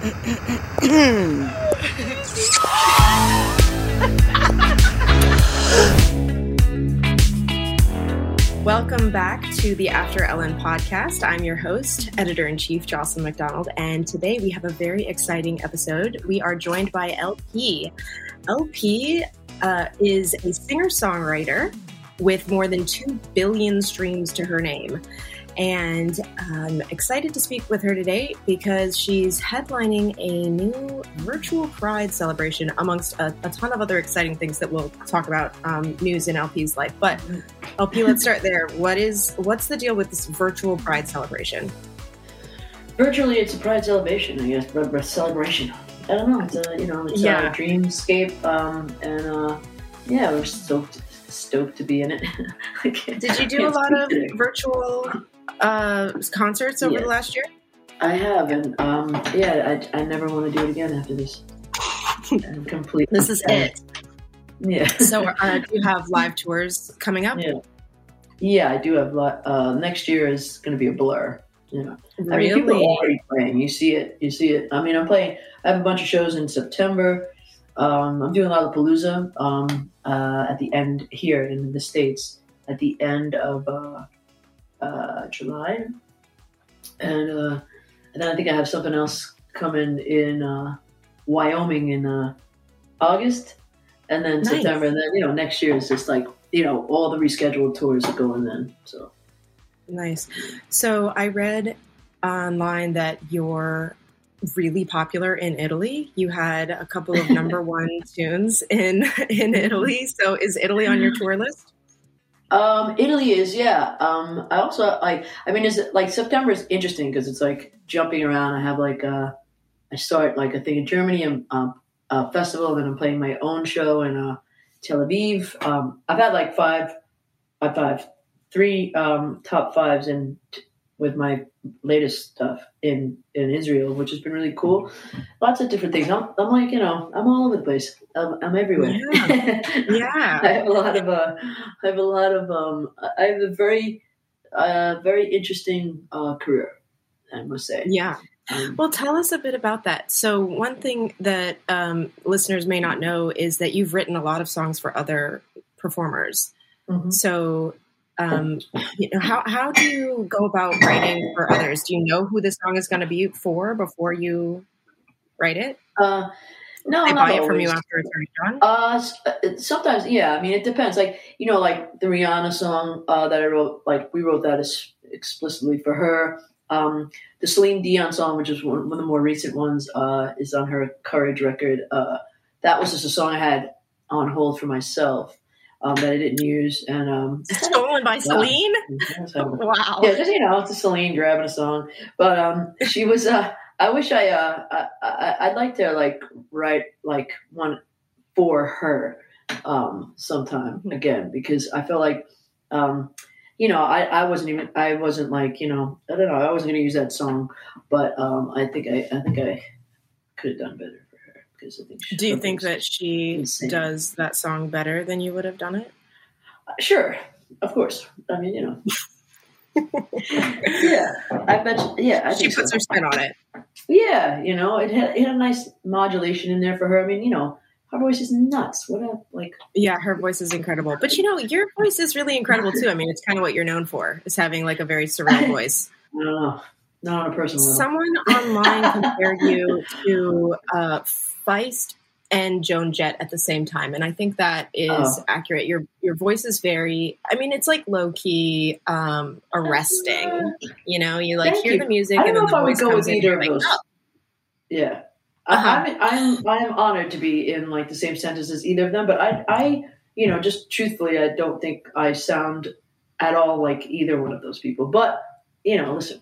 Welcome back to the After Ellen podcast. I'm your host, editor in chief Jocelyn McDonald, and today we have a very exciting episode. We are joined by LP. LP uh, is a singer songwriter with more than 2 billion streams to her name. And I'm excited to speak with her today because she's headlining a new virtual pride celebration amongst a, a ton of other exciting things that we'll talk about um, news in LP's life. But LP, let's start there. What is what's the deal with this virtual pride celebration? Virtually, it's a pride celebration, I guess, but a celebration. I don't know. It's a you know, it's Yeah. a dreamscape, um, and uh, yeah, we're stoked stoked to be in it. Did you do a lot of today. virtual uh, concerts over Yeah. the last year? I have, and um, yeah, I, I never want to do it again after this. I'm complete. This is it. Yeah. So, uh, do you have live tours coming up? yeah. Yeah, I do have. li- Uh, next year is going to be a blur. Yeah. I mean, people are already playing. You see it. You see it. I mean, I'm playing. I have a bunch of shows in September. Um, I'm doing Lollapalooza um, uh, at the end here in the states at the end of uh, uh, July, and uh, and then I think I have something else coming in uh, Wyoming in uh, August, and then Nice. September, and then you know next year is just like you know all the rescheduled tours are going then. So Nice. So I read online that you're really popular in Italy. You had a couple of number one tunes in in Italy. So is Italy on your tour list? Um, Italy is yeah. Um, I also like. I mean, is it like September is interesting because it's like jumping around. I have like uh, I start like a thing in Germany and um, a festival, and then I'm playing my own show in uh, Tel Aviv. Um, I've had like five, five, five, three um, top fives in with my latest stuff in in Israel, which has been really cool. Lots of different things. I'm, I'm like you know I'm all over the place. I'm, I'm everywhere. Yeah. I have a lot of uh, I have a lot of um, I have a very uh, very interesting uh, career, I must say. Yeah. Um, Well, tell us a bit about that. So, one thing that um, listeners may not know is that you've written a lot of songs for other performers. mhm. So, um, you know, how how do you go about writing for others? Do you know who the song is going to be for before you write it? uh, no, they not buy it from you after it's already done. Uh, uh, sometimes, yeah. I mean, it depends. Like you know, like the Rihanna song uh, that I wrote. Like we wrote that as explicitly for her. Um, the Celine Dion song, which is one, one of the more recent ones, uh, is on her Courage record. Uh, that was just a song I had on hold for myself um, that I didn't use, and um, Stolen by Celine. so- Wow. yeah, just you know, it's a Celine grabbing a song. But um, she was. Uh, I wish I. Uh, I, I. I'd like to like write like one for her um, sometime Mhm. again because I feel like. Um, you know, I, I wasn't even I wasn't like you know I don't know I wasn't gonna use that song, but um, I think I I think I could have done better because I think. Do you think that she Insane. does that song better than you would have done it? Sure, of course. I mean, you know. yeah, I bet. Yeah, I She think so. puts her spin on it. Yeah, you know, it had, it had a nice modulation in there for her. I mean, you know, her voice is nuts. What a like. Yeah, her voice is incredible. But you know, your voice is really incredible too. I mean, it's kind of what you're known for, is having like a very surreal voice. I don't know, not on a personal level. Someone online compared you to uh, Feist and Joan Jett at the same time, and I think that is Oh. accurate. Your your voice is very. I mean, it's like low key um, arresting. You know, you like Thank hear you. the music, I don't and know then if the I would voice go comes with in. either of you're like, those. oh, Yeah, Uh-huh. I, I'm, I'm I'm honored to be in like the same sentence as either of them. But I I you know just truthfully, I don't think I sound at all like either one of those people. But you know, listen.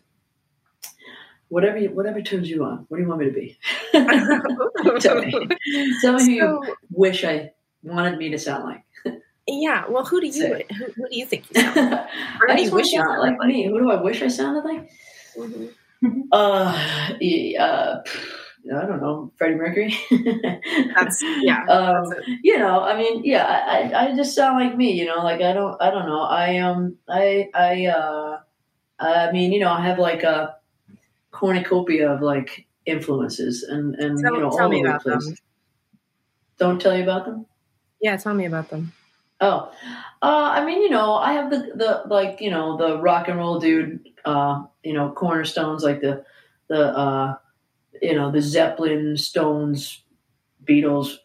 Whatever, you, whatever turns you on. What do you want me to be? Tell me. Tell me who you wish I wanted me to sound like. yeah. Well, who do you Say. who, who do you think you sound? like? I do you wish you sounded like like? me. Who do I wish I sounded like? Mhm. Uh, yeah, uh, I don't know, Freddie Mercury. That's yeah. um, that's you know, I mean, yeah, I, I, I just sound like me. You know, like I don't, I don't know. I um, I, I, uh, I mean, you know, I have like a cornucopia of like influences, and and Tell- you know tell all me over the about them. place. Don't tell you about them. Yeah, tell me about them. Oh, uh, I mean, you know, I have the the like, you know, the rock and roll dude, uh, you know, cornerstones like the the uh, you know, the Zeppelin, Stones, Beatles,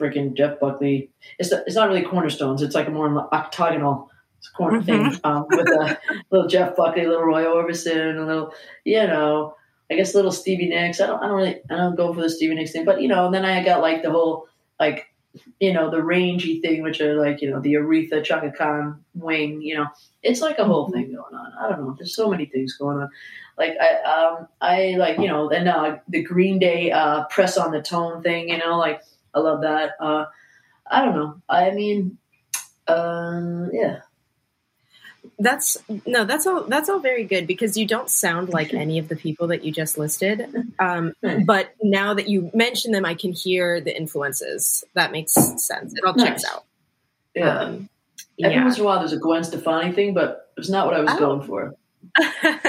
freaking Jeff Buckley. It's it's not really cornerstones. It's like a more octagonal corner thing um, with a little Jeff Buckley, little Roy Orbison, a little, you know, I guess little Stevie Nicks. I don't I don't really I don't go for the Stevie Nicks thing, but you know, and then I got like the whole like you know, the rangy thing, which are like, you know, the Aretha Chaka Khan wing, you know, it's like a whole thing going on. I don't know. There's so many things going on. Like I, um, I like, you know, and uh, the Green Day uh, press on the tone thing, you know, like I love that. Uh, I don't know. I mean, uh, yeah. That's no, that's all. That's all very good because you don't sound like any of the people that you just listed. Um, but now that you mention them, I can hear the influences. That makes sense. It all checks Nice. out. Yeah. Um, Every yeah. once in a while, there's a Gwen Stefani thing, but it's not what I was Oh. going for.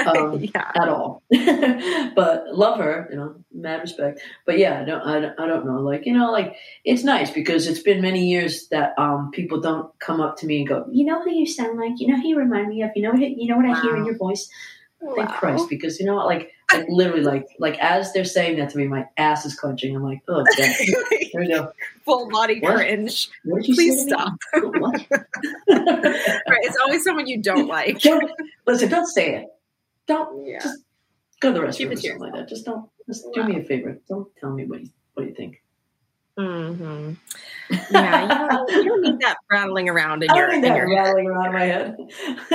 Um, yeah. at all. but love her, you know, mad respect. But yeah, I don't, I don't, I don't know. Like, you know, like it's nice because it's been many years that um people don't come up to me and go, you know who you sound like, you know who you remind me of, you know, who, you know what I hear in your voice. Thank Wow. Christ, because you know like, like literally, like, like as they're saying that to me, my ass is clenching. I'm like, oh, God. There we go. Full body What? cringe. What Please say to me? stop. Right. It's always someone you don't like. don't listen. Don't say it. Don't Yeah. just go to the restroom or something like that. Just don't. Just do me a favor. Don't tell me what you what you think. hmm Yeah. You don't, you don't need that rattling around in your in your rattling around my head.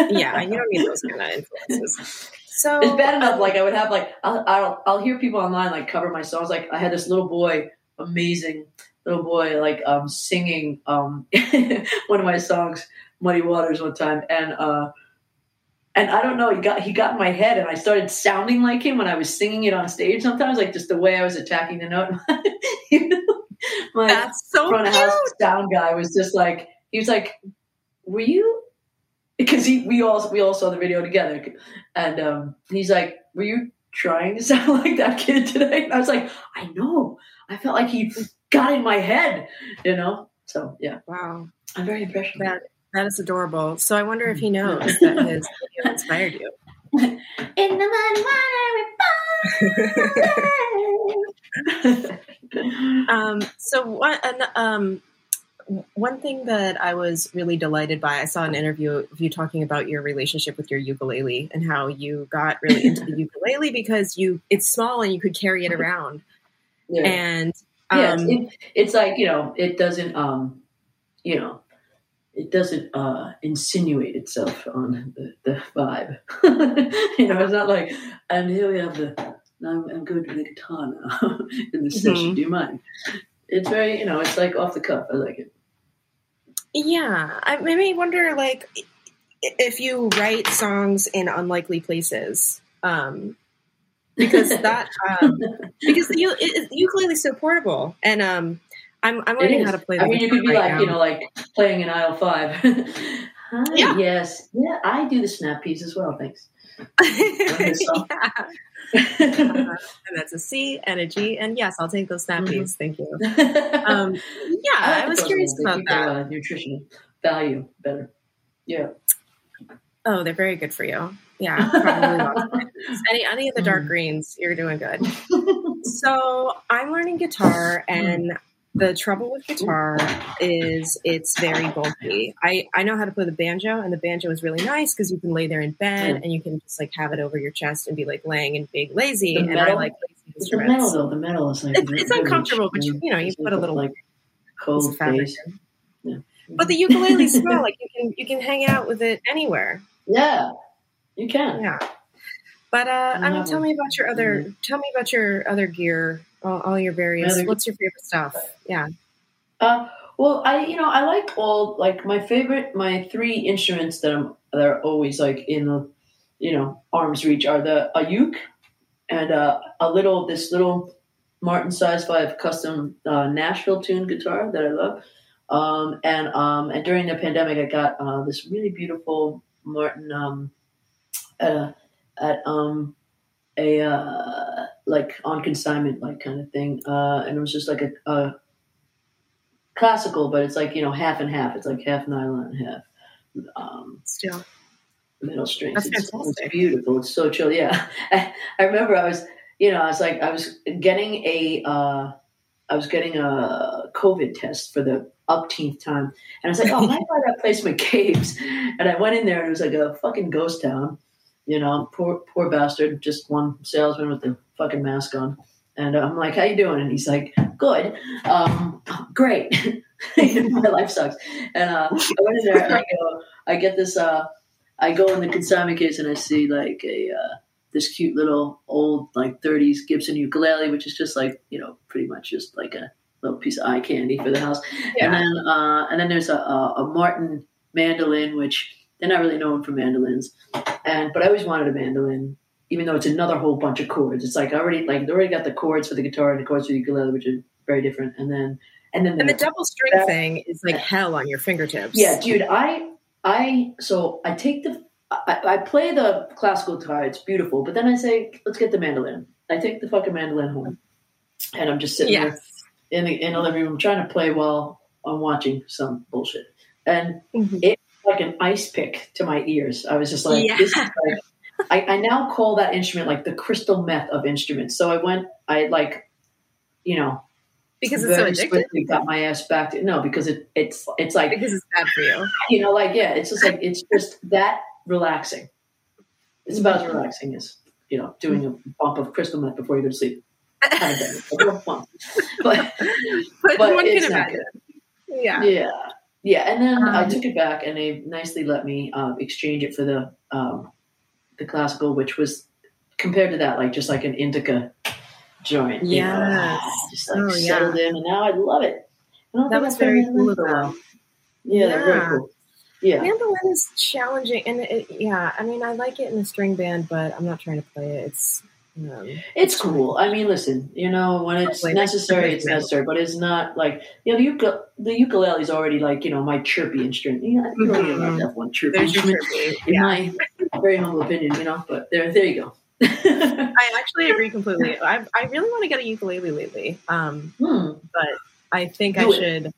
yeah. You don't need those kind of influences. So it's bad enough. Like I would have like I'll, I'll I'll hear people online like cover my songs. Like I had this little boy, amazing little boy, like um singing um one of my songs, Muddy Waters, one time, and uh. And I don't know, he got he got in my head, and I started sounding like him when I was singing it on stage. Sometimes, like just the way I was attacking the note. my that's so front of cute. house sound guy was just like he was like, "Were you?" Because he we all we all saw the video together, and um, he's like, "Were you trying to sound like that kid today?" And I was like, "I know. I felt like he got in my head, you know." So yeah, Wow. I'm very impressionable. That that is adorable. So I wonder if he knows that his video inspired you. in the muddy water. Um, so what? an- um, one thing that I was really delighted by, I saw an interview of you talking about your relationship with your ukulele and how you got really into the ukulele because you it's small and you could carry it around. yeah. And yeah, um, it, it's like you know, it doesn't, um, you know, it doesn't uh, insinuate itself on the, the vibe. you know, it's not like, and here we have the. I'm, I'm going to the guitar now in this session. Mhm. Do you mind? It's very, you know, it's like off the cuff. I like it. Yeah, I made me wonder like if you write songs in unlikely places. Um, because that um, because the, it, the ukulele is so portable, and um, I'm I'm learning how to play. I mean, you could be guitar like, right you know, like playing in aisle five. Hi, Yeah. yes, yeah, I do the snap piece as well. Thanks. This song. yeah. Uh, and that's a C and a G, and yes, I'll take those Mm-hmm. snappies. Thank you. Um, yeah, I, like was curious about keep their, that. uh, nutritional value better. Yeah. Oh, they're very good for you. Yeah, probably lots of vitamins. any any of the dark Mm. greens, you're doing good. So I'm learning guitar, and the trouble with guitar is it's very bulky. I I know how to play the banjo, and the banjo is really nice because you can lay there in bed and you can just like have it over your chest and be like laying and big lazy. The and I like lazy It's the metal though. The metal is like It's- it's uncomfortable, but you- you know, you put a little like cold fabric in. Yeah. But the ukulele's small; like you can you can hang out with it anywhere. Yeah, you can. Yeah. But uh, I mean, tell me about your other. Tell me about your other gear. All, all your various. What's your favorite stuff? Yeah. Uh, well, I you know I like all like my favorite my three instruments that I'm that are always like in the you know arm's reach are the a uke and uh, a little this little Martin Size Five custom uh, Nashville tuned guitar that I love. Um, and um, and during the pandemic, I got uh, this really beautiful Martin um, uh, at um, a uh, like on consignment, like kind of thing. Uh, and it was just like a, a classical, but it's like you know half and half. It's like half nylon and half um, Still, middle strings. That's It's, it's beautiful. It's so chill. Yeah, I, I remember I was, you know, I was like, I was getting a, uh, I was getting a COVID test for the upteenth time, and I was like, oh, I buy that place McCabe's, and I went in there and it was like a fucking ghost town. You know, poor poor bastard, just one salesman with the fucking mask on. And I'm like, "How you doing?" And he's like, "Good, um, great. My life sucks." And uh, I went in there and I go, I get this. Uh, I go in the consignment case and I see like a uh, this cute little old like 30s Gibson ukulele, which is just like you know pretty much just like a little piece of eye candy for the house. Yeah. And then uh, and then there's a, a, a Martin mandolin, which they're not really known for mandolins. And but I always wanted a mandolin, even though it's another whole bunch of chords. It's like I already like they already got the chords for the guitar and the chords for the ukulele, which are very different. And then and then And the the- double string that- thing is like hell on your fingertips. yeah, dude, I I so I take the I, I play the classical guitar, it's beautiful, but then I say, let's get the mandolin. I take the fucking mandolin home. And I'm just sitting there in the in the living room trying to play while I'm watching some bullshit. And Mhm. Like an ice pick to my ears. I was just like, Yeah. this is like I, I now call that instrument like the crystal meth of instruments. So I went I like you know Because it's so addictive. got my ass back to no, because it it's it's like Because it's bad for you. you know, like yeah, it's just like it's just that relaxing. It's about as relaxing as you know doing a bump of crystal meth before you go to sleep. Kind of thing. A little fun. But But, But one can imagine. Yeah. yeah, yeah, and then I Um, took it back, and they nicely let me uh, exchange it for the um, the classical, which was compared to that like just like an indica joint. know, just like Oh, yeah. settled in, and now I love it. I don't That think was very cool though. Yeah, they're very Yeah. cool. Yeah. Mandolin is challenging, and it, yeah, I mean, I like it in the string band, but I'm not trying to play it. It's It's cool. I mean, listen, you know, when it's Like, necessary, it's necessary, but it's not like, you know, the, ukule- the ukulele is already like, you know, my chirpy instrument. You know, I really Mhm. love that one chirpy there's your instrument, tribute. in Yeah, my very humble opinion, you know, but there, there you go. I actually agree completely. I I really want to get a ukulele lately. Um, hmm. but I think Do I it. should.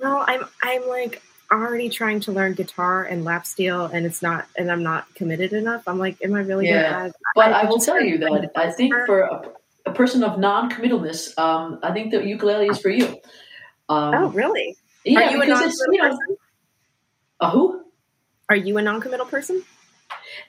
No, I'm I'm like already trying to learn guitar and lap steel, and it's not, and I'm not committed enough. I'm like, am I really Yeah. But I I will tell you that I think for- a, a person of non-committalness, um, I think the ukulele is for you. Um, Oh, really? yeah, Are you a non-committal you know, person? a who? Are you a non-committal person?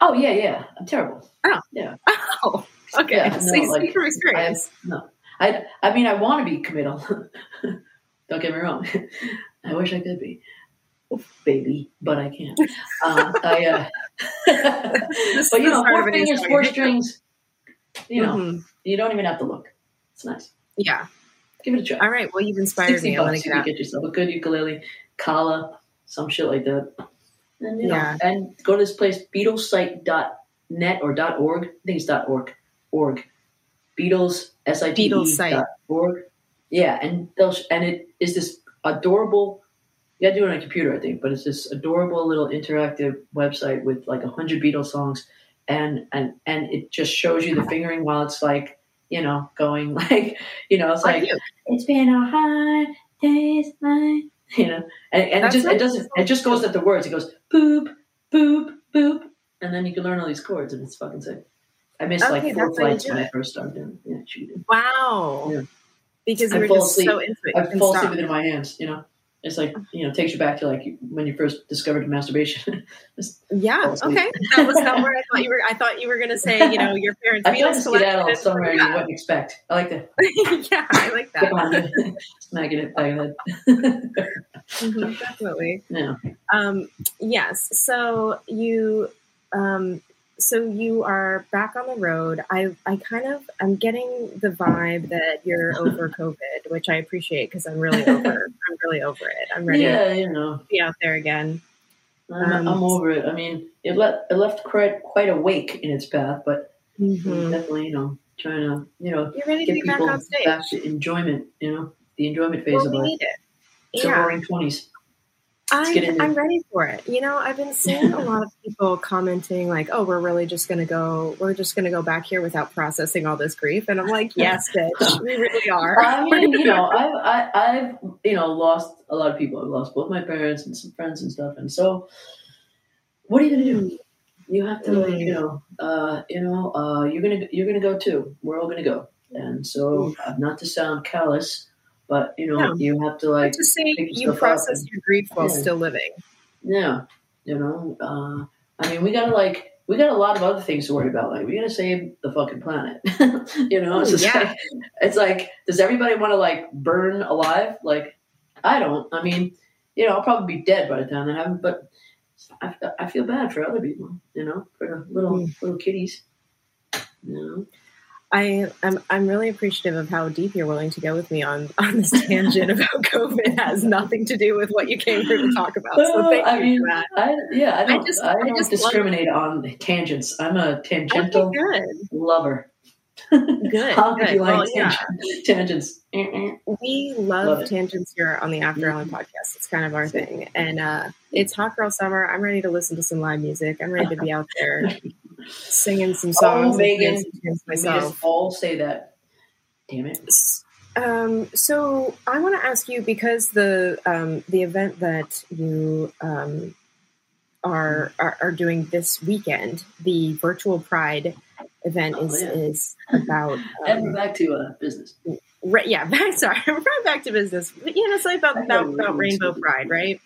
Oh, yeah, yeah. I'm terrible. Oh, yeah. Oh okay. Yeah, so no, you like, speak from I experience. no, I, I mean, I want to be committal. Don't get me wrong. I wish I could be, baby, but I can't. Um, I, uh, but you know, four fingers, four strings. You know, Mhm. you don't even have to look. It's nice. Yeah. Give it a try. All right. Well, you've inspired me. I want to get get yourself a good ukulele, kala, some shit like that. And you know, Yeah. and go to this place, Beatlesite.net or .org. I think it's .org. Org. Beatles S I T E Beatles site. org. Yeah, and they'll sh- and it is this adorable. You got to do it on a computer, I think, but it's this adorable little interactive website with like a hundred Beatles songs, and and and it just shows you the uh-huh. fingering while it's like you know going like you know it's like it's been a hard day's night. You know, and, and it just it doesn't it just goes at the words. It goes boop boop boop, and then you can learn all these chords, and it's fucking sick. I missed Okay, like four flights when I first started doing it. Yeah, she did. Wow. Yeah. Because I you were just asleep. so into it. I fall asleep stop. with it in my hands. You know, it's like you know takes you back to like when you first discovered masturbation. Yeah. Okay. That was not where I thought you were. I thought you were going to say, you know, your parents' I feel like skedaddle somewhere you wouldn't expect. I like that. yeah, I like that. on smacking it by the head. Mhm, definitely. yeah. Um, yes. So you, um, so you are back on the road. I, I kind of, I'm getting the vibe that you're over COVID, which I appreciate because I'm really over. I'm really over it. I'm ready Yeah, to you know. be out there again. I'm, Um, I'm over it. I mean, it, le- it left quite quite a wake in its path, but Mhm. definitely, you know, trying to, you know, You're ready to get be back people on stage. back to enjoyment. You know, the enjoyment phase Well, of life. need it. It's Yeah. roaring twenties. I'm, I'm ready for it. You know, I've been seeing a lot of people commenting like, "Oh, we're really just going to go. We're just going to go back here without processing all this grief." And I'm like, "Yes, bitch, we really are." I mean, you know, I've I, I've you know lost a lot of people. I've lost both my parents and some friends and stuff. And so, what are you going to do? You have to, like, you know, uh, you know, uh, you're gonna you're gonna go too. We're all gonna go. And so, uh, not to sound callous, but you know, you have to like to say you process your grief while yeah. still living. Yeah, you know, uh, I mean, we gotta like we got a lot of other things to worry about. Like we gotta save the fucking planet. you know, it's, yeah. like, it's like, does everybody want to like burn alive? Like, I don't. I mean, you know, I'll probably be dead by the time that happens, but I, I feel bad for other people. You know, for the little mm. little kitties. You know. I am I'm really appreciative of how deep you're willing to go with me on on this tangent about COVID has nothing to do with what you came here to talk about. So thank I you mean, for that. I, yeah, I don't, I just, I don't just discriminate on tangents. I'm a tangential lover. Good. How good. you like well, yeah. tangents? We love, love tangents here on the After Ellen podcast. It's kind of our thing, and uh, it's hot girl summer. I'm ready to listen to some live music. I'm ready to be out there singing some songs. Oh, Megan, myself. all say that. Damn it. Um, so I want to ask you because the um, the event that you um, are, are, are doing this weekend, the virtual Pride event oh, is yeah. is about. and back to uh, business. Right, yeah, back, sorry, we're back to business. You know, it's like about about, about Rainbow Pride, right?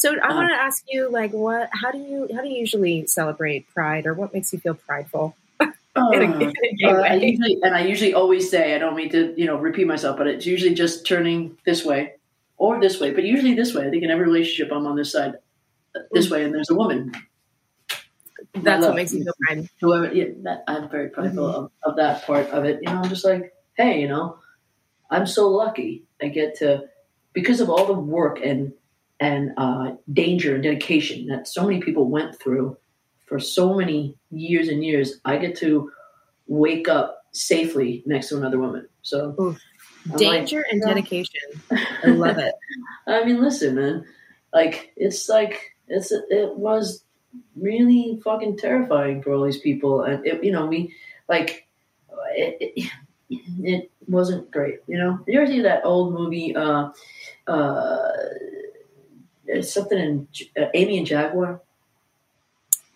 So I uh, want to ask you, like, what? How do you how do you usually celebrate Pride, or what makes you feel prideful? Uh, in a, in a uh, I usually, and I usually always say, I don't mean to, you know, repeat myself, but it's usually just turning this way or this way, but usually this way. I think in every relationship, I'm on this side, this mm. way, and there's a woman. That's what makes me feel proud. Whoever, yeah, that, I'm very prideful mm-hmm. of, of that part of it. You know, I'm just like, hey, you know, I'm so lucky. I get to because of all the work and and uh, danger and dedication that so many people went through for so many years and years, I get to wake up safely next to another woman. So danger like, and dedication. I love it. I mean, listen, man. Like it's like it's it was really fucking terrifying for all these people, and it, you know we like it, it, it wasn't great. You know, you ever see that old movie? Uh, uh, something in uh, Aimée and Jaguar.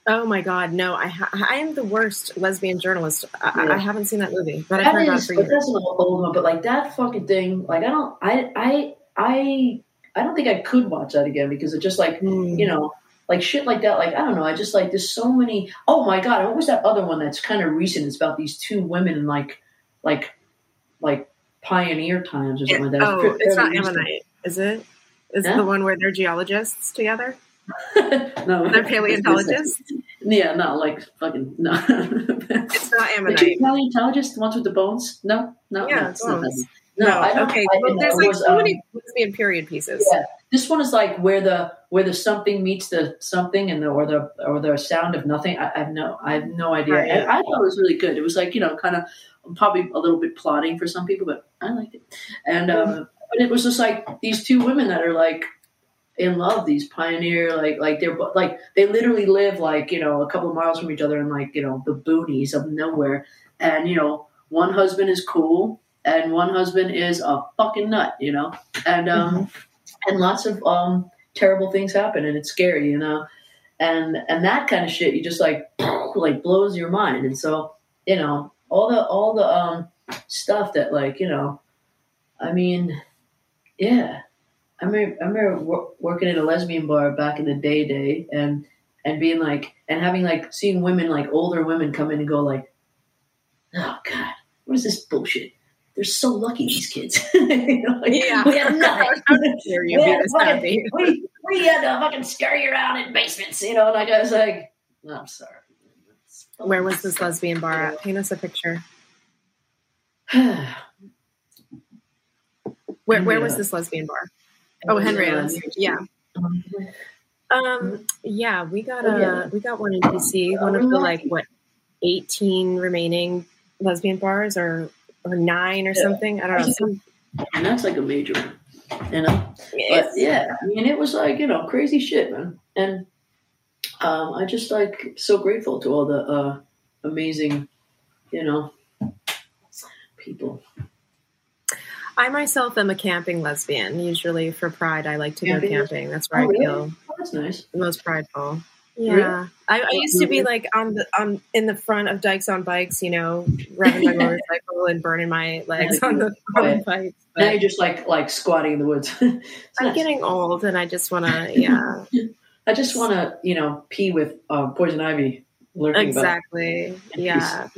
Oh my God, no! I ha- I am the worst lesbian journalist. I, yeah. I haven't seen that movie, but I've heard is, for years. That's an old one, but like that fucking thing, like I don't, I, I, I, I don't think I could watch that again because it just like mm. you know, like shit like that. Like I don't know, I just like there's so many. Oh my God, what was that other one that's kind of recent? It's about these two women in like, like, like pioneer times or something like that. Oh, it's, it's not Ammonite, is it? Is yeah. it the one where they're geologists together? no, they're paleontologists. Yeah, not like fucking no. it's not ammonite. Paleontologists, the ones with the bones? No, no, yeah, no, it's. No, no, I don't, okay. I well, there's like was, so um, many lesbian period pieces. Yeah, this one is like where the where the something meets the something, and the or the or the sound of nothing. I, I have no, I have no idea. Right. I thought it was really good. It was like you know, kind of probably a little bit plotting for some people, but I liked it. And um, but it was just like these two women that are like in love these pioneer like like they're like they literally live like you know a couple of miles from each other in like you know the boonies of nowhere. And you know one husband is cool and one husband is a fucking nut you know? And um mm-hmm. and lots of um terrible things happen and it's scary you know? And and that kind of shit you just like like blows your mind. And so you know all the all the um stuff that like you know i mean yeah, I remember, I remember working at a lesbian bar back in the day, day, and and being like, and having like seeing women like older women come in and go like, oh god, what is this bullshit? They're so lucky, these kids. you know, like, yeah, we had nothing. we, had fucking, we, we had to fucking scurry around in basements, you know. And I was like, oh, I'm sorry. Where was this lesbian bar at? Paint us a picture. Where where was this lesbian bar? Oh, Henrietta's. Yeah. Um. Yeah, we got a we got one in DC. One of the like what eighteen remaining lesbian bars, or or nine or something. I don't know. And that's like a major one. You know, but yeah, I mean, it was like you know crazy shit, man, and um, I just like so grateful to all the uh, amazing, you know, people. I myself am a camping lesbian. Usually for Pride, I like to Camping? go camping. That's where Oh, I really? feel Oh, nice. the most prideful. Yeah, Really? I, I used to be like on the on in the front of Dykes on bikes, you know, riding my motorcycle and burning my legs on the, on the bikes. Now you're just like like squatting in the woods. I'm nice. getting old, and I just want to, yeah, I just want to, you know, pee with uh, poison ivy exactly, yeah.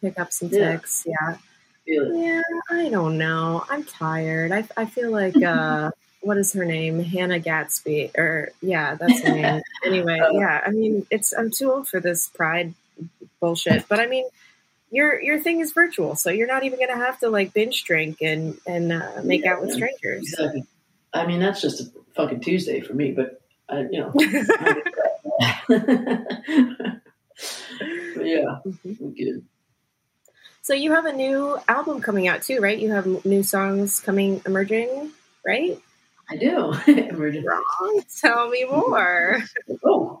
Pick up some ticks, yeah. Feel Yeah, I don't know. I'm tired. I, I feel like uh what is her name? Hannah Gadsby or yeah, that's her name. Anyway, Oh. yeah. I mean, it's I'm too old for this pride bullshit. But I mean, your your thing is virtual, so you're not even going to have to like binge drink and and uh, make out with Yeah. strangers. Exactly. I mean, that's just a fucking Tuesday for me, but I, you know. but yeah, we're good. So you have a new album coming out too, right? You have new songs coming emerging, right? I do. emerging. Wrong. Tell me more. Oh,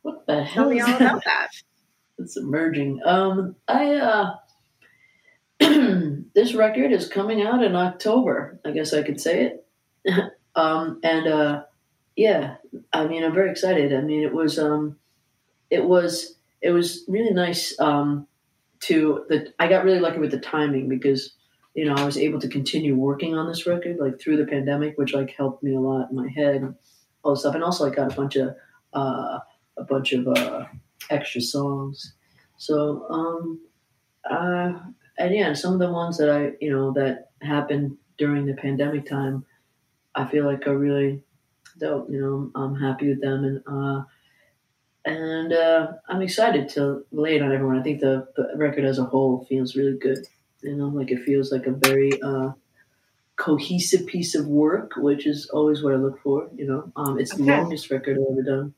what the hell Tell me is all that? about that. It's emerging. Um, I uh, this record is coming out in October. I guess I could say it. um, and uh, yeah, I mean, I'm very excited. I mean, it was um, it was it was really nice. Um, to the I got really lucky with the timing because you know I was able to continue working on this record like through the pandemic, which like helped me a lot in my head, all this stuff, and also I got a bunch of uh, a bunch of uh, extra songs. So, um, uh, and yeah, some of the ones that I, you know, that happened during the pandemic time, I feel like are really dope. You know, I'm happy with them, and uh, and uh, I'm excited to lay it on everyone. I think the, the record as a whole feels really good. You know, like it feels like a very uh, cohesive piece of work, which is always what I look for. You know, um, it's the longest record I've ever done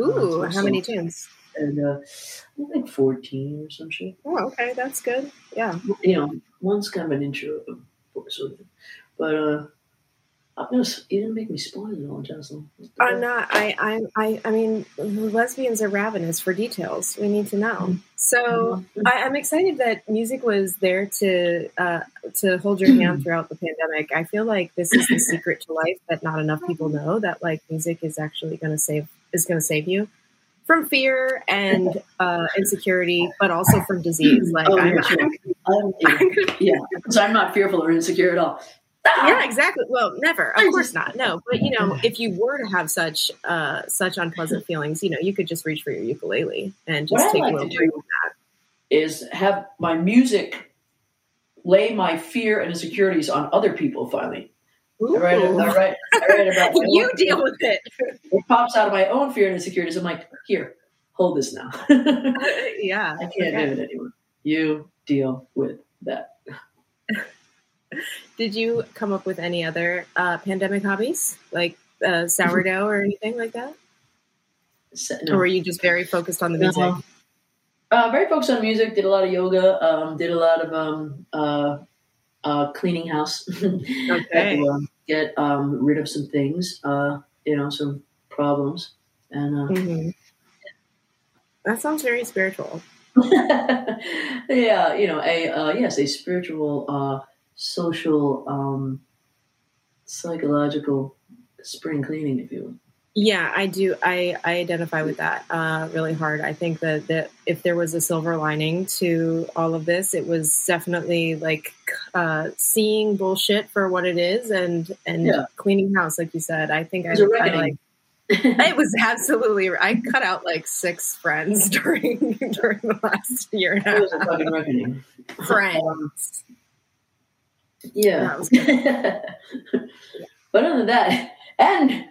Ooh, That's how many tunes? and uh, I think 14 or some shit. Oh, okay, that's good. Yeah. You know, one's kind of an intro of. But uh, I'm gonna, you didn't make me spoil it all, Jocelyn. I'm not. I. I. I. I mean, lesbians are ravenous for details. We need to know. So I, I'm excited that music was there to uh, to hold your hand throughout the pandemic. I feel like this is the secret to life that not enough people know. That like music is actually going to save is going to save you from fear and uh, insecurity, but also from disease. Like Oh, I'm, yeah, sure. I'm, yeah, yeah, because I'm not fearful or insecure at all. Yeah, exactly. Well, never. Of course not. No, but you know, if you were to have such uh such unpleasant feelings, you know, you could just reach for your ukulele and What just I take a like little to break. is have my music lay my fear and insecurities on other people. Finally, I write, Ooh. I write, I write about you deal with it. It pops out of my own fear and insecurities. I'm like, here, hold this now. yeah. I can't do it anymore. You deal with that. Did you come up with any other uh pandemic hobbies like uh, sourdough or anything like that, So- or were you just very focused on the music? No. Uh, very focused on music. Did a lot of yoga. Um, did a lot of um, uh, uh, cleaning house. Okay. to, um, get um, rid of some things. Uh, you know, some problems. And uh, hmm That sounds very spiritual. yeah, you know, a uh, yes, a spiritual, uh, social, um, psychological spring cleaning, if you will. Yeah, I do. I, I identify with that uh, really hard. I think that, that if there was a silver lining to all of this, it was definitely like uh, seeing bullshit for what it is and and Yeah. cleaning house, like you said. I think I, It was a I like. It was absolutely. I cut out like six friends during during the last year and it was a fucking reckoning. half. Friends. Yeah. Was but other than that, and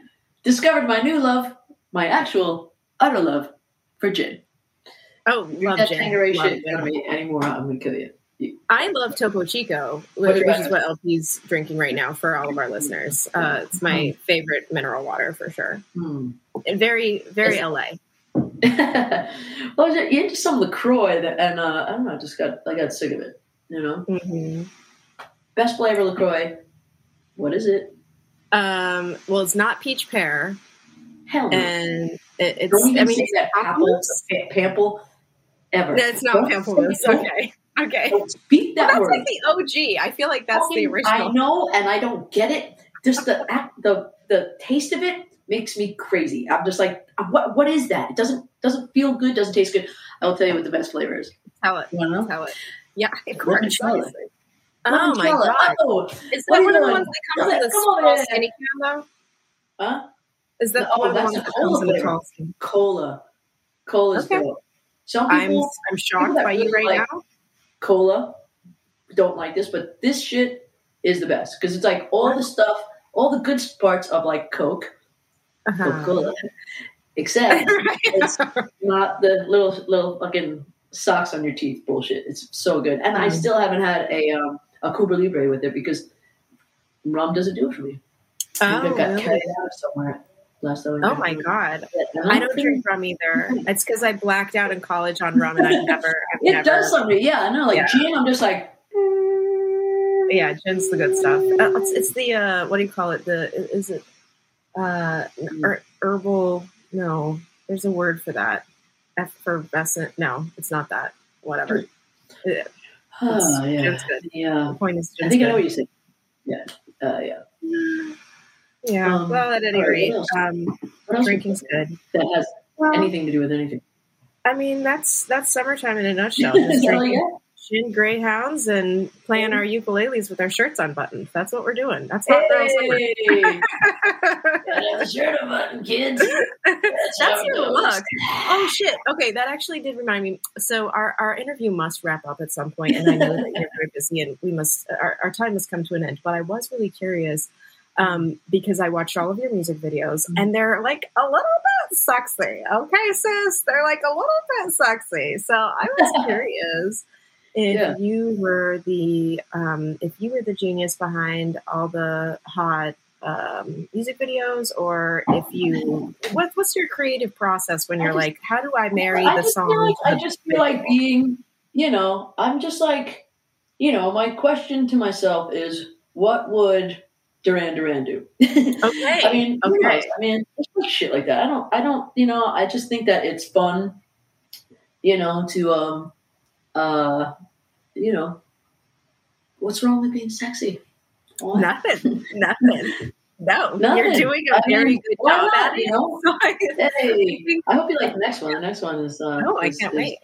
discovered my new love, my actual utter love for gin. Oh, love that gin. Tanqueray Love shit gin. out of me anymore, I'm gonna kill you. I love Topo Chico, which, which is what LP's drinking right now for all of our listeners. Uh, it's my favorite mineral water for sure. Hmm. And very, very Is- LA. well, you into some LaCroix, that, and uh, I don't know, I just got I got sick of it. You know, hmm best flavor LaCroix. What is it? Um, well, it's not peach pear, Hell no. and it, it's. Don't even I mean, say that apple, pa- pample, ever. No, it's not pamplemousse. Okay, okay. Don't speak that That's word. like the OG. I feel like that's the original. I know, and I don't get it. Just the the the taste of it makes me crazy. I'm just like, what what is that? It doesn't doesn't feel good. Doesn't taste good. I will tell you what the best flavor is. Tell it. You know? Tell it. Yeah, of course. Oh my god! Oh, Is What that one of the ones that comes in the small skinny can though? huh? Is that Oh, one the that's ones the that cola comes in the flavor. tall skin? Cola. Cola's Okay. dope. Some I'm people I'm shocked by you right like- now. cola don't like this, but this shit is the best because it's like all the stuff, all the good parts of like Coke, Uh-huh. Coca Cola, except it's not the little little fucking socks on your teeth bullshit. It's so good, and I Mm. still haven't had a um, a Cuba Libre with it because rum doesn't do it for me. Oh, I got really? carried out somewhere last oh my god! I don't drink rum either. It's because I blacked out in college on rum, and I've never. I've It never, does something. Yeah, I know. Like Yeah. gin, I'm just like. Yeah, gin's the good stuff. Uh, it's, it's the uh, what do you call it? The is it uh, er, herbal? No, there's a word for that. Effervescent? No, it's not that. Whatever. Uh, Oh, yeah. Gin's good. Yeah. The point is, I think I know what you said. Yeah. Uh, yeah. Yeah. Um, well, at any right, rate, um, drinking's good. that has Well, anything to do with anything? I mean, that's that's summertime in a nutshell. Just drinking yeah. gin greyhounds and playing our ukuleles with our shirts unbuttoned. That's what we're doing. That's not girl summer. Hey, gotta have a shirt button, kids. That's, how That's it your look. Oh shit. Okay, that actually did remind me. So our, our interview must wrap up at some point, and I know that you're very busy, and we must our, our time has come to an end. But I was really curious um, because I watched all of your music videos, and they're like a little bit sexy. Okay, sis, they're like a little bit sexy. So I was curious if Yeah. you were the um, if you were the genius behind all the hot um, music videos, or if you what, what's your creative process when you're just- like, how do I marry I the song? like, I just feel like being, you know, I'm just like, you know, my question to myself is, what would Duran Duran do? Okay. I mean, Okay. knows? I mean, shit like that. I don't, I don't, you know, I just think that it's fun, you know, to, um, uh, you know, what's wrong with being sexy? Nothing, nothing. No, Nothing. you're doing a I very mean, good job not, at you know? I- Hey, I hope you like the next one. The next one is, uh, oh, I can't wait.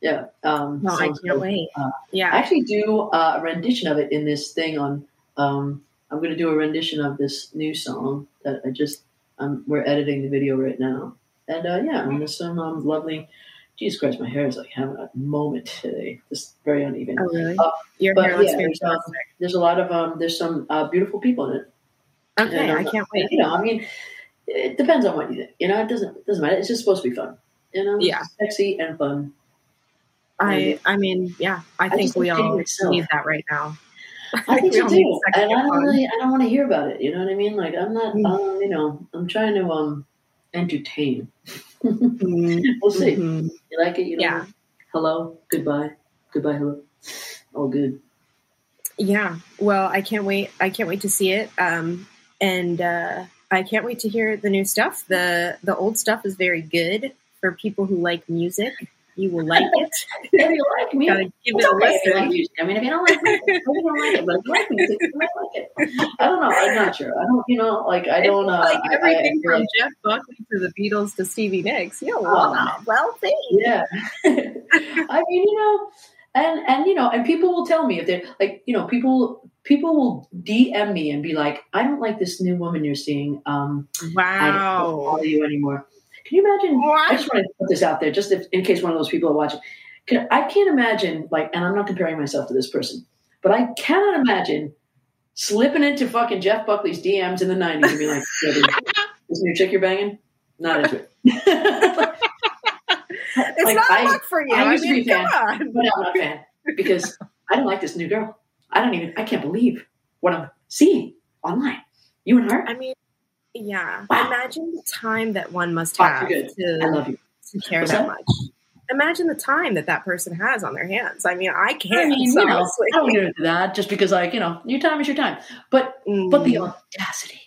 Yeah. Um, No, I can't good. wait. Uh, I actually do uh, a rendition of it in this thing on. Um, I'm going to do a rendition of this new song that I just. Um, we're editing the video right now, and uh, yeah, and there's some um, lovely. Jesus Christ, my hair is like having a moment today. Just very uneven. Oh, really? Uh, Your but hair looks yeah, there's, um. There's a lot of um. There's some uh, beautiful people in it. Okay, and, I um, can't wait. You know, I mean, it depends on what you think. You know, it doesn't it doesn't matter. It's just supposed to be fun. You know, Yeah. sexy and fun. I, I mean, yeah, I think we all myself. need that right now. I think we so too, and I don't fun. really, I don't want to hear about it. You know what I mean? Like I'm not, Mm. um, you know, I'm trying to um entertain. Mhm, We'll see. mhm. You like it? You know? Yeah. Hello. Goodbye. Goodbye. Hello. All good. Yeah. Well, I can't wait. I can't wait to see it. Um, and uh, I can't wait to hear the new stuff. the The old stuff is very good for people who like music. You will like it. If you like me, Gotta give it a okay like listen. I mean, if you don't like if you don't like it, but if you like music, you might like it. I don't know. I'm not sure. I don't. You know, like I don't. Uh, like I- I- everything I from like- Jeff Buckley to the Beatles to Stevie Nicks. Oh. it. Well, thank you. Yeah. I mean, you know, and and you know, and people will tell me if they're like, you know, people people will DM me and be like, I don't like this new woman you're seeing. Um, I don't follow you anymore. Can you imagine? Oh, I just want to put this out there, just if, in case one of those people are watching. Can, I can't imagine, like, and I'm not comparing myself to this person, but I cannot imagine slipping into fucking Jeff Buckley's DMs in the '90s and be like, "Yeah, this- "This new chick you're banging, not into it." It's Like, not I- luck for you. I, I used mean, to be a fan, but I'm not a fan because I don't like this new girl. I don't even. I can't believe what I'm seeing online. You and her. I mean, yeah. Wow. Imagine the time that one must Oh, have. I to, love you. to care What's that that? much. imagine the time that that person has on their hands. I mean, I can't. I mean, so you know, like- I don't get into that just because, like, you know, your time is your time. But but the Mm, audacity.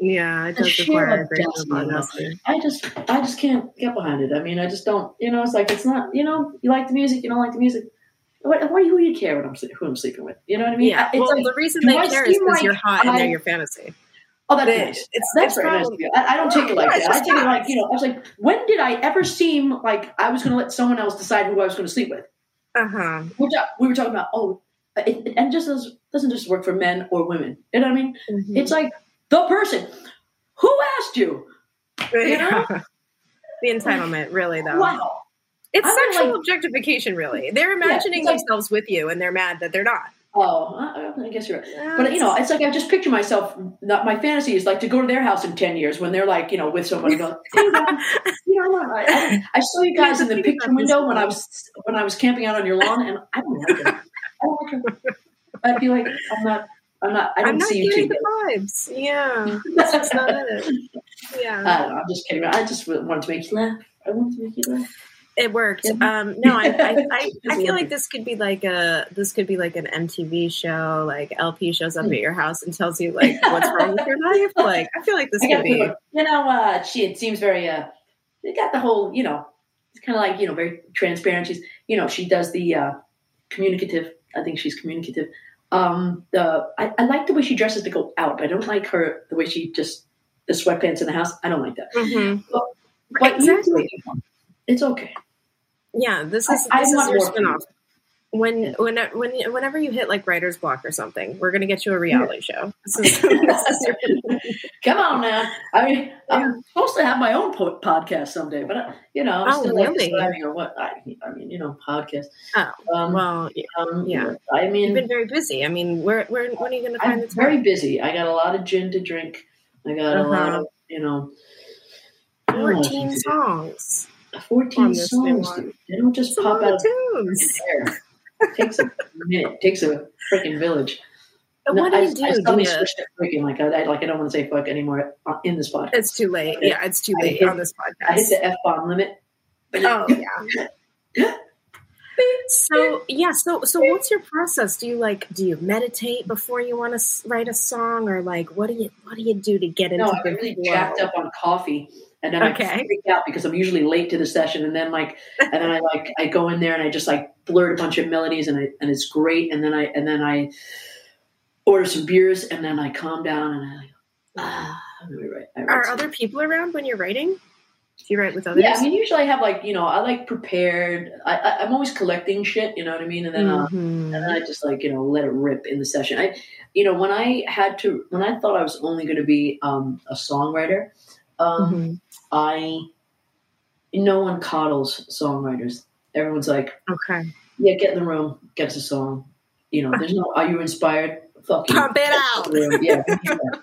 yeah, it the does sheer require a great deal of audacity, I just I just can't get behind it. I mean, I just don't. You know, it's like it's not. You know, you like the music, you don't like the music. What, why who do you care what I'm who I'm sleeping with? You know what I mean? Yeah, It's well, like, the reason they I care is because like you're hot and I- they're your fantasy. Oh, that's nice. it's- that's it's very nice. probably- I, I don't take it like Yeah, that. I take it like you know. I was like, when did I ever seem like I was going to let someone else decide who I was going to sleep with? Uh huh. We were talking about oh, it, it- and just does, doesn't just work for men or women. You know what I mean? Mm-hmm. It's like the person who asked you. you know? the entitlement, really, though. Wow. It's I would sexual like- objectification, really. They're imagining it's like- themselves with you, and they're mad that they're not. Oh, I, guess you're right. But you know, it's like I just picture myself. Not my fantasy is like to go to their house in ten years when they're like, you know, with somebody. Go, hey, you know, I, I, I saw you guys in the picture window when I was when I was camping out on your lawn, and I don't like it. I don't like it. I feel like I'm not. I'm not. I don't not see you two. the vibes. Yeah, that's just not it. Yeah, I. I'm just kidding. I just wanted to make you laugh. I wanted to make you laugh. It worked. Um, no, I, I, I, I feel like this could be like a this could be like an MTV show. Like LP shows up at your house and tells you like what's wrong with your life. Like I feel like this could be. people, you know, uh, she it seems very. Uh, they got the whole, you know, it's kind of like you know, very transparent. She's, you know, she does the uh, communicative. I think she's communicative. Um, the I, I like the way she dresses to go out. but I don't like her the way she just the sweatpants in the house. I don't like that. Mhm. But Exactly. you. It's okay. Yeah, this is I this is your spinoff. When when when whenever you hit like writer's block or something, we're gonna get you a reality show. This is, this is your- Come on now. I mean, I'm supposed to have my own po- podcast someday, but uh, you know, I'm Oh, still like really? deciding on what. I, I mean, you know, podcast. oh Um, well, yeah, um, yeah. I mean, you've been very busy. I mean, where where when are you gonna find I'm the time? very busy. I got a lot of gin to drink. I got a lot Uh-huh. of, you I know Fourteen songs. 14 on this new songs. They don't just It's pop out tunes. air. It takes a minute. It takes a freaking village. But No, what do I, you do? I Do suddenly you- switched to freaking like I, I like I don't want to say fuck anymore uh, in this podcast. it's too late. Yeah, it's too late hit- on this podcast. I hit the f bomb limit. Oh yeah. So yeah, so so what's your process? Do you like do you meditate before you want to write a song, or like what do you what do you do to get into No, been really jacked up on coffee, and then Okay. I freak out because I'm usually late to the session, and then like, and then I like I go in there and I just like blurt a bunch of melodies, and I and it's great, and then I and then I order some beers, and then I calm down, and I like ah, write. I write Are other people around when you're writing? Do you write with others? yeah, I mean, usually I have like you know I like prepared. I, I I'm always collecting shit, you know what I mean, and then uh, Mhm. and then I just like you know let it rip in the session. I, you know, when I had to, when I thought I was only going to be um, a songwriter, um, Mhm. I, no one coddles songwriters. Everyone's like, Okay. yeah, get in the room, get us a song. You know, there's no, are you inspired? Fuck you. Pump it out. Yeah, we need that.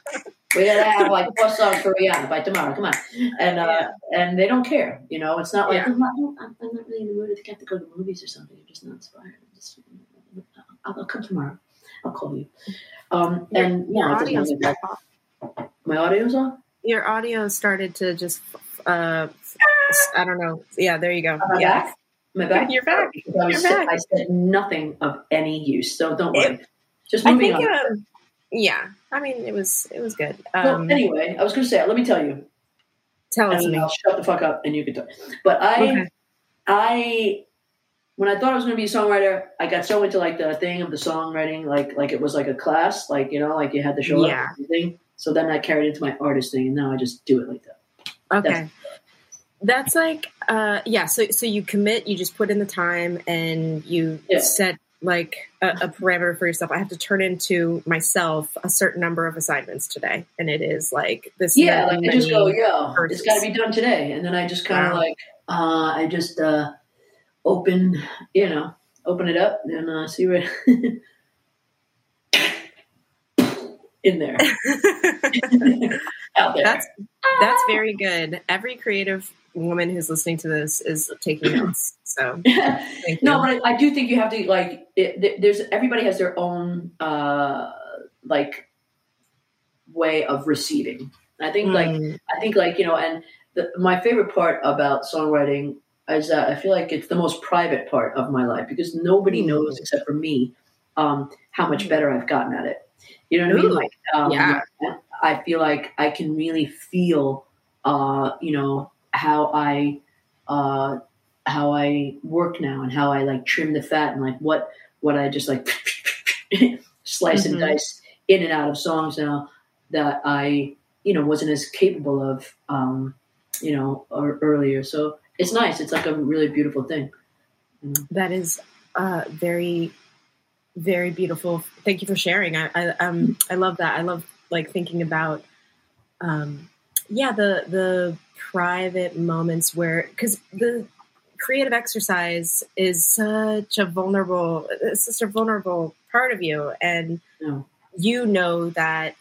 we gotta have like four songs for Rihanna by tomorrow. Come on, and uh, and they don't care. You know, it's not like Yeah. I'm, not, I'm I'm not really in the mood. I have to go to the movies or something. I'm just not inspired. I'm just, I'll, I'll come tomorrow. I'll call you. Um, Your, and yeah, it doesn't audio's off. my audio's on. Your audio started to just. Uh, I don't know. Yeah, there you go. Am yeah, back? I back? You're back. You're back. I said nothing of any use, so don't It- worry. Just I moving think. on. Um, yeah, I mean, it was it was good. well, Um, anyway, I was going to say, let me tell you, tell it me. I'll shut the fuck up, and you can talk. But I, Okay. I, when I thought I was going to be a songwriter, I got so into like the thing of the songwriting, like like it was like a class, like you know, like you had to show Yeah. up. and everything. So then I carried into my artist thing, and now I just do it like that. Okay. That's like uh yeah, so so you commit, you just put in the time and you Yeah. set like a, a parameter for yourself. I have to turn into myself a certain number of assignments today. And it is like this Yeah, like I just go, yeah, it's got to be done today, and then I just kind of Wow. like, uh, I just uh, open, you know, open it up and uh, see what in there, out there. that's that's very good. Every creative woman who's listening to this is taking notes. So no, but I, I do think you have to like. It, there's everybody has their own uh, like way of receiving. I think like Mm, I think like you know, and the, my favorite part about songwriting is that I feel like it's the most private part of my life because nobody Mm. knows except for me um, how much better I've gotten at it. You know what I mean? Like, um, yeah. I feel like I can really feel, uh, you know, how I, uh, how I work now and how I like trim the fat and like what what I just like slice Mhm. and dice in and out of songs now that I you know wasn't as capable of um, you know or earlier. So it's nice. It's like a really beautiful thing. That is uh, very, very beautiful. Thank you for sharing. I, I um I love that. I love like thinking about um yeah the the private moments where because the creative exercise is such a vulnerable it's such a vulnerable part of you and you know that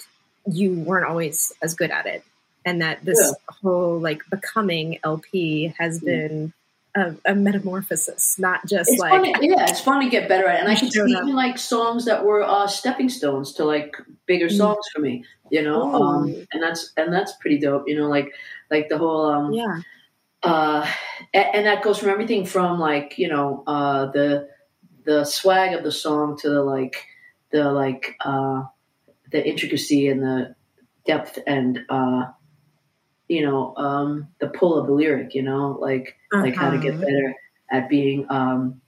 you weren't always as good at it and that this Yeah. whole like becoming lp has Yeah. been a, a metamorphosis not just It's like fun. To, yeah, it's fun to get better at it. And I can see even like songs that were uh, stepping stones to like bigger Mm. songs for me. You know, Ooh. um, and that's and that's pretty dope. You know, like like the whole um, yeah uh, and, and that goes from everything from like you know uh, the the swag of the song to the like the like uh, the intricacy and the depth and uh, you know um, the pull of the lyric. You know, like like how to get Uh-huh. better at being um,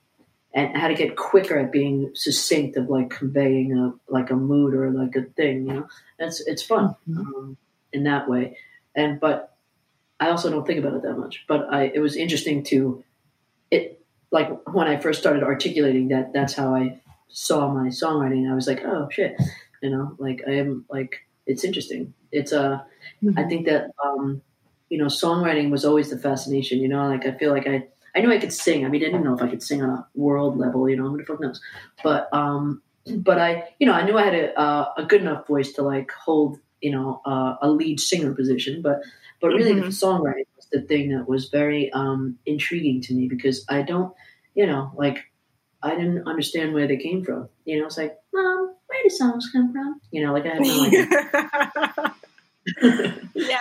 and how to get quicker at being succinct of like conveying a like a mood or like a thing. You know, it's it's fun Mhm. um, in that way. And but I also don't think about it that much. But I it was interesting to it like when I first started articulating that that's how I saw my songwriting. I was like, oh shit, you know, like I am like it's interesting. It's uh I think that um, you know, songwriting was always the fascination. You know, like I feel like I I knew I could sing. I mean, I didn't know if I could sing on a world level. You know, who the fuck knows? But um, but I you know I knew I had a uh, a good enough voice to like hold you know uh, a lead singer position. But but really, the songwriting was the thing that was very um, intriguing to me because I don't you know like I didn't understand where they came from. You know, it's like, Mom, where do songs come from? You know, like I had no idea. yeah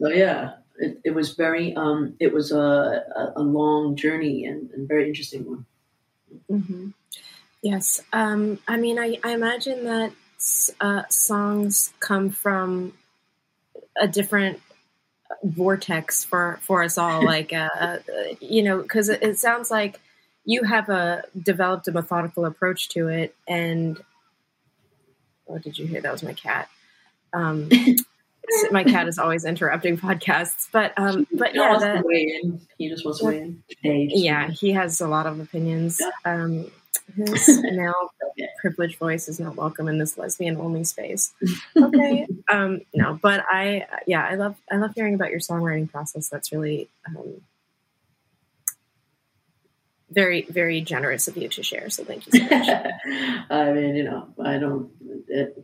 So yeah, it, it was very um, it was a, a, a long journey and, and very interesting one. hmm Yes. Um, I mean, I, I imagine that uh, songs come from a different vortex for, for us all. like, uh, uh, you know, because it, it sounds like you have a developed a methodical approach to it. And what did you hear? That was my cat. Um, my cat is always interrupting podcasts, but um, but yeah, wants that, to in. He just wants to weigh in. Yeah, he has a lot of opinions. Um, his male privileged voice is not welcome in this lesbian only space. Okay, um, no, but I, yeah, I love, I love hearing about your songwriting process. That's really um, very, very generous of you to share. So thank you so much. I mean, you know, I don't. It,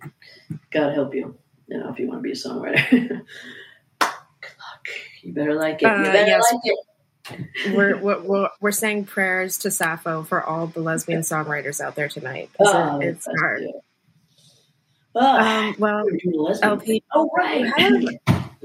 God help you. You know, if you want to be a songwriter. Good luck. You better like it. You Uh, better yes. like it. we're, we're we're saying prayers to Sappho for all the lesbian songwriters out there tonight. Oh, it, it's hard. Ah, Um, well, we're doing a lesbian LP. Oh, right.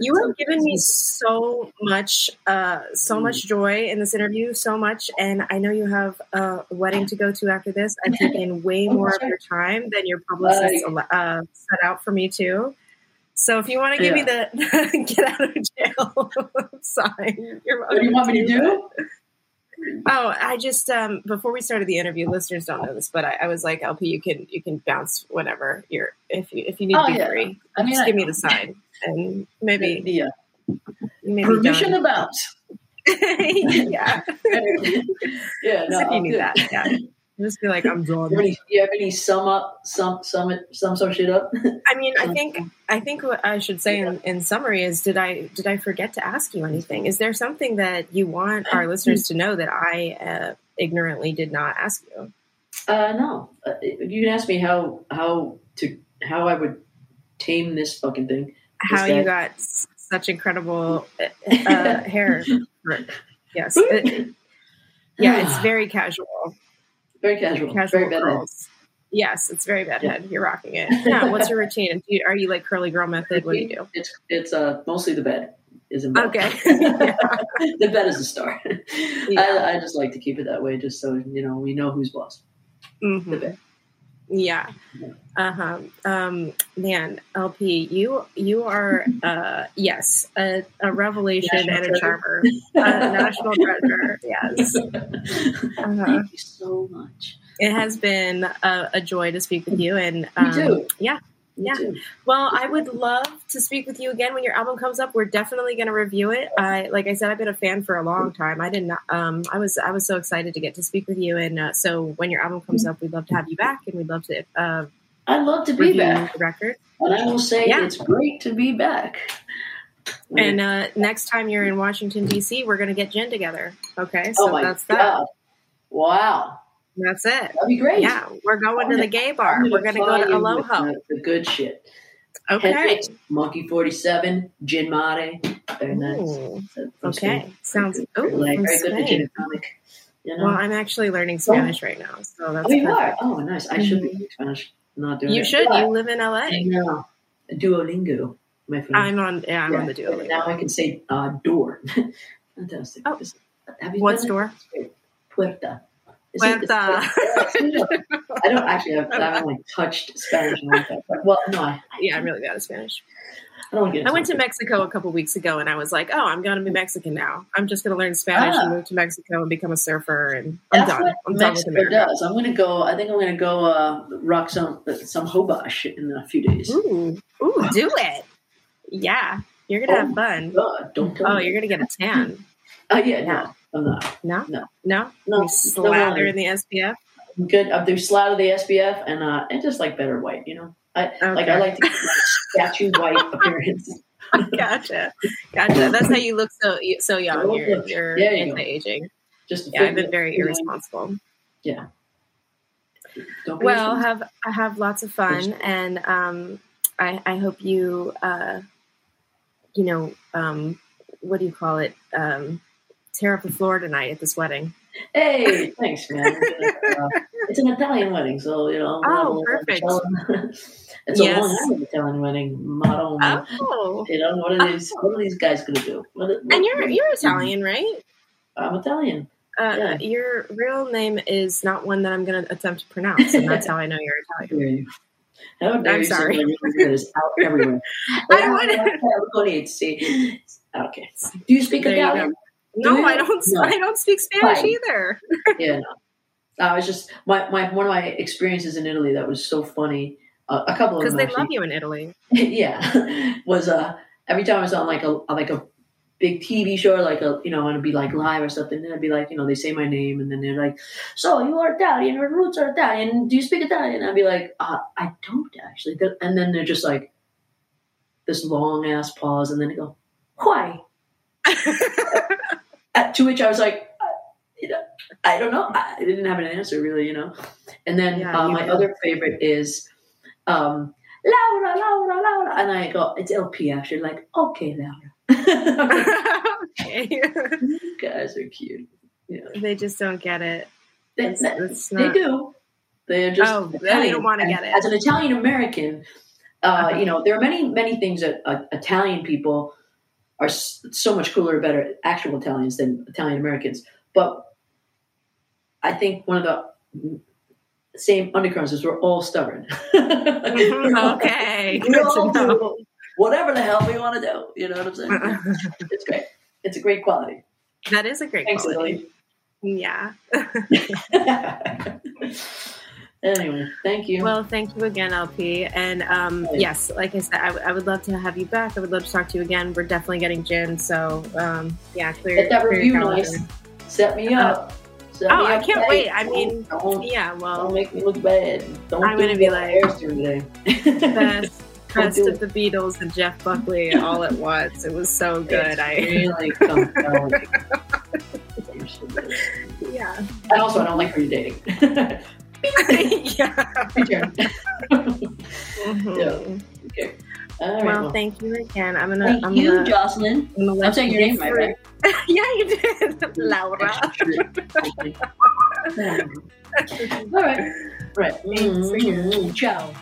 You have, given me so much, uh, so much joy in this interview, so much, and I know you have a wedding to go to after this. I've taken way Oh, more of your time than your publicist uh, set out for me to. So if you want to give me the get out of jail sign, you're What do you want me to. do? Oh, I just um, before we started the interview, listeners don't know this, but I, I was like, LP, you can you can bounce whenever you're if you if you need Oh, to be yeah. free. I mean, just I- give me the sign, and maybe you permission done. to bounce. yeah, yeah, no, As if you good. that. Yeah, just be like, I'm Do done. you, have any, do you have any sum up, sum, sum, sum some shit up? I mean, I think I think what I should say in, in summary is, did I did I forget to ask you anything? Is there something that you want our listeners to know that I uh, ignorantly did not ask you? Uh, no, uh, you can ask me how how to how I would tame this fucking thing. How that- you got such incredible uh, uh, hair? Yes, It- yeah, it's very casual. Very casual, Casual very bad. curls. Yes, it's very bedhead. You're rocking it. Yeah. What's your routine? Do you, are you like curly girl method? What do you do? It's it's uh mostly the bed. is involved. Okay. the bed is the star. Yeah. I, I just like to keep it that way, just so you know we know who's boss. Mhm. The bet. Yeah. Uh-huh. Um, man, LP, you you are uh yes, a, a revelation National and a charmer. A national treasure. Yes. Uh-huh. Thank you so much. It has been a, a joy to speak with you and Me um, too. yeah. Me Yeah. too. Well, I would love to speak with you again when your album comes up. We're definitely going to review it. I, like I said, I've been a fan for a long time. I didn't. Um, I was. I was so excited to get to speak with you. And uh, so when your album comes up, we'd love to have you back, and we'd love to uh, I'd love to be back, the record. and I will say Yeah. it's great to be back. And uh, next time you're in Washington D.C., we're going to get gin together. Okay, oh so my that's that. Wow, That's it. that'd be great. Yeah, we're going to the gay bar. I'm We're going to go to Aloha. The, good shit. Okay. Hendrick's, Monkey Forty Seven, Gin Mare. Very nice. Ooh, So, Okay. Sounds. Oh, good. Like, from very good gin. You know? Well, I'm actually learning Spanish right now, so that's. oh, you perfect. are. Oh, nice. I should be speaking Spanish. I'm not doing You it. should. But You live in LA. Know. Duolingo, my friend. I'm on. Yeah, I'm Yeah. on the Duolingo. Now I can say uh, door. Fantastic. Oh. Have you What's door? Puerta. It- I don't actually have. I haven't like touched Spanish in long. But, well, no, I, Yeah, I'm really bad at Spanish. I don't get. I went to Mexico a couple weeks ago, and I was like, "Oh, I'm going to be Mexican now. I'm just going to learn Spanish Ah. and move to Mexico and become a surfer." And I'm That's done. I'm done with Mexico America. does. I'm gonna go. I think I'm gonna go uh, rock some some hobash in a few days. Ooh, ooh, do it. Yeah, you're gonna Oh. have fun. God, don't tell Oh, me. you're gonna get a tan. Oh yeah, Yeah. no, I'm not. No, No. no, No, You slather no, in the SPF. Good. I'm do of the SPF and uh, and just like better white. You know, I like I like to get my statue white appearance. Gotcha, gotcha. That's how you look so so young. You're, you're There you anti-aging. Just Yeah, I've been very irresponsible. Don't Well, have I have lots of fun, and um, I, I hope you, uh, you know, um, what do you call it? Um, tear up the floor tonight at this wedding. Hey, thanks, man. Uh, it's an Italian wedding, so you know. Oh, we'll have a little perfect. it's a Yes. Long Island Italian wedding. Madonna. Oh, You know what are these? What are these guys gonna do? What, what, and you're you're Italian, right? I'm Italian. Uh, Yeah. Your real name is not one that I'm going to attempt to pronounce, and that's how I know you're Italian. How dare I'm you sorry. is out everywhere. I would- would. see. Okay. Do you speak Italian? No? I don't. No. I don't speak Spanish either. Yeah. I was just my, my one of my experiences in Italy that was so funny. Uh, a couple of Because they actually. love you in Italy. yeah, was uh every time I was on like a like a big TV show, like a you know, and it'd be like live or something. Then I'd be like, you know, they say my name, and then they're like, "So you are Italian? Your roots are Italian? Do you speak Italian?" I'd be like, uh, "I don't actually." And then they're just like this long ass pause, and then they go, "Why?" At, to which I was like, uh, you know, I don't know. I didn't have an answer really, you know. And then Yeah, uh, my know. other favorite is um, Laura, Laura, Laura, and I go, it's LP actually. Like, okay, Laura. okay. you guys are cute. Yeah, they just don't get it. they, It's, they, it's they do. They're just Oh, they don't wanna get it. As an Italian American, uh, Uh-huh. you know, there are many, many things that uh, Italian people are so much cooler, better actual Italians than Italian Americans. But I think one of the same undercurrents is we're all stubborn. Mhm, okay. we all do whatever the hell we want to do. You know what I'm saying? it's great. It's a great quality. that is a great Thanks, quality. Yeah. anyway, thank you. Well, thank you again, LP. And um, yes, like I said, I, w- I would love to have you back. I would love to talk to you again. We're definitely getting gin. So, um, yeah, clear. Get that review nice. Set me up. Set oh, I can't tight. wait. I mean, Yeah, don't make me look bad. Don't I'm gonna be like, Harris doing today. best, best of the Beatles and Jeff Buckley all at once. It was so good. It's I really compelling. You're so good. yeah. and also, I don't like who you're dating. yeah. Return. Mhm. Okay. All right. Well, well, thank you again. I'm gonna. thank I'm you, gonna, Jocelyn. I'm gonna I'm saying your name right, through- right? yeah, you did, Laura. All right. Right. Mm, mm, mm. Ciao.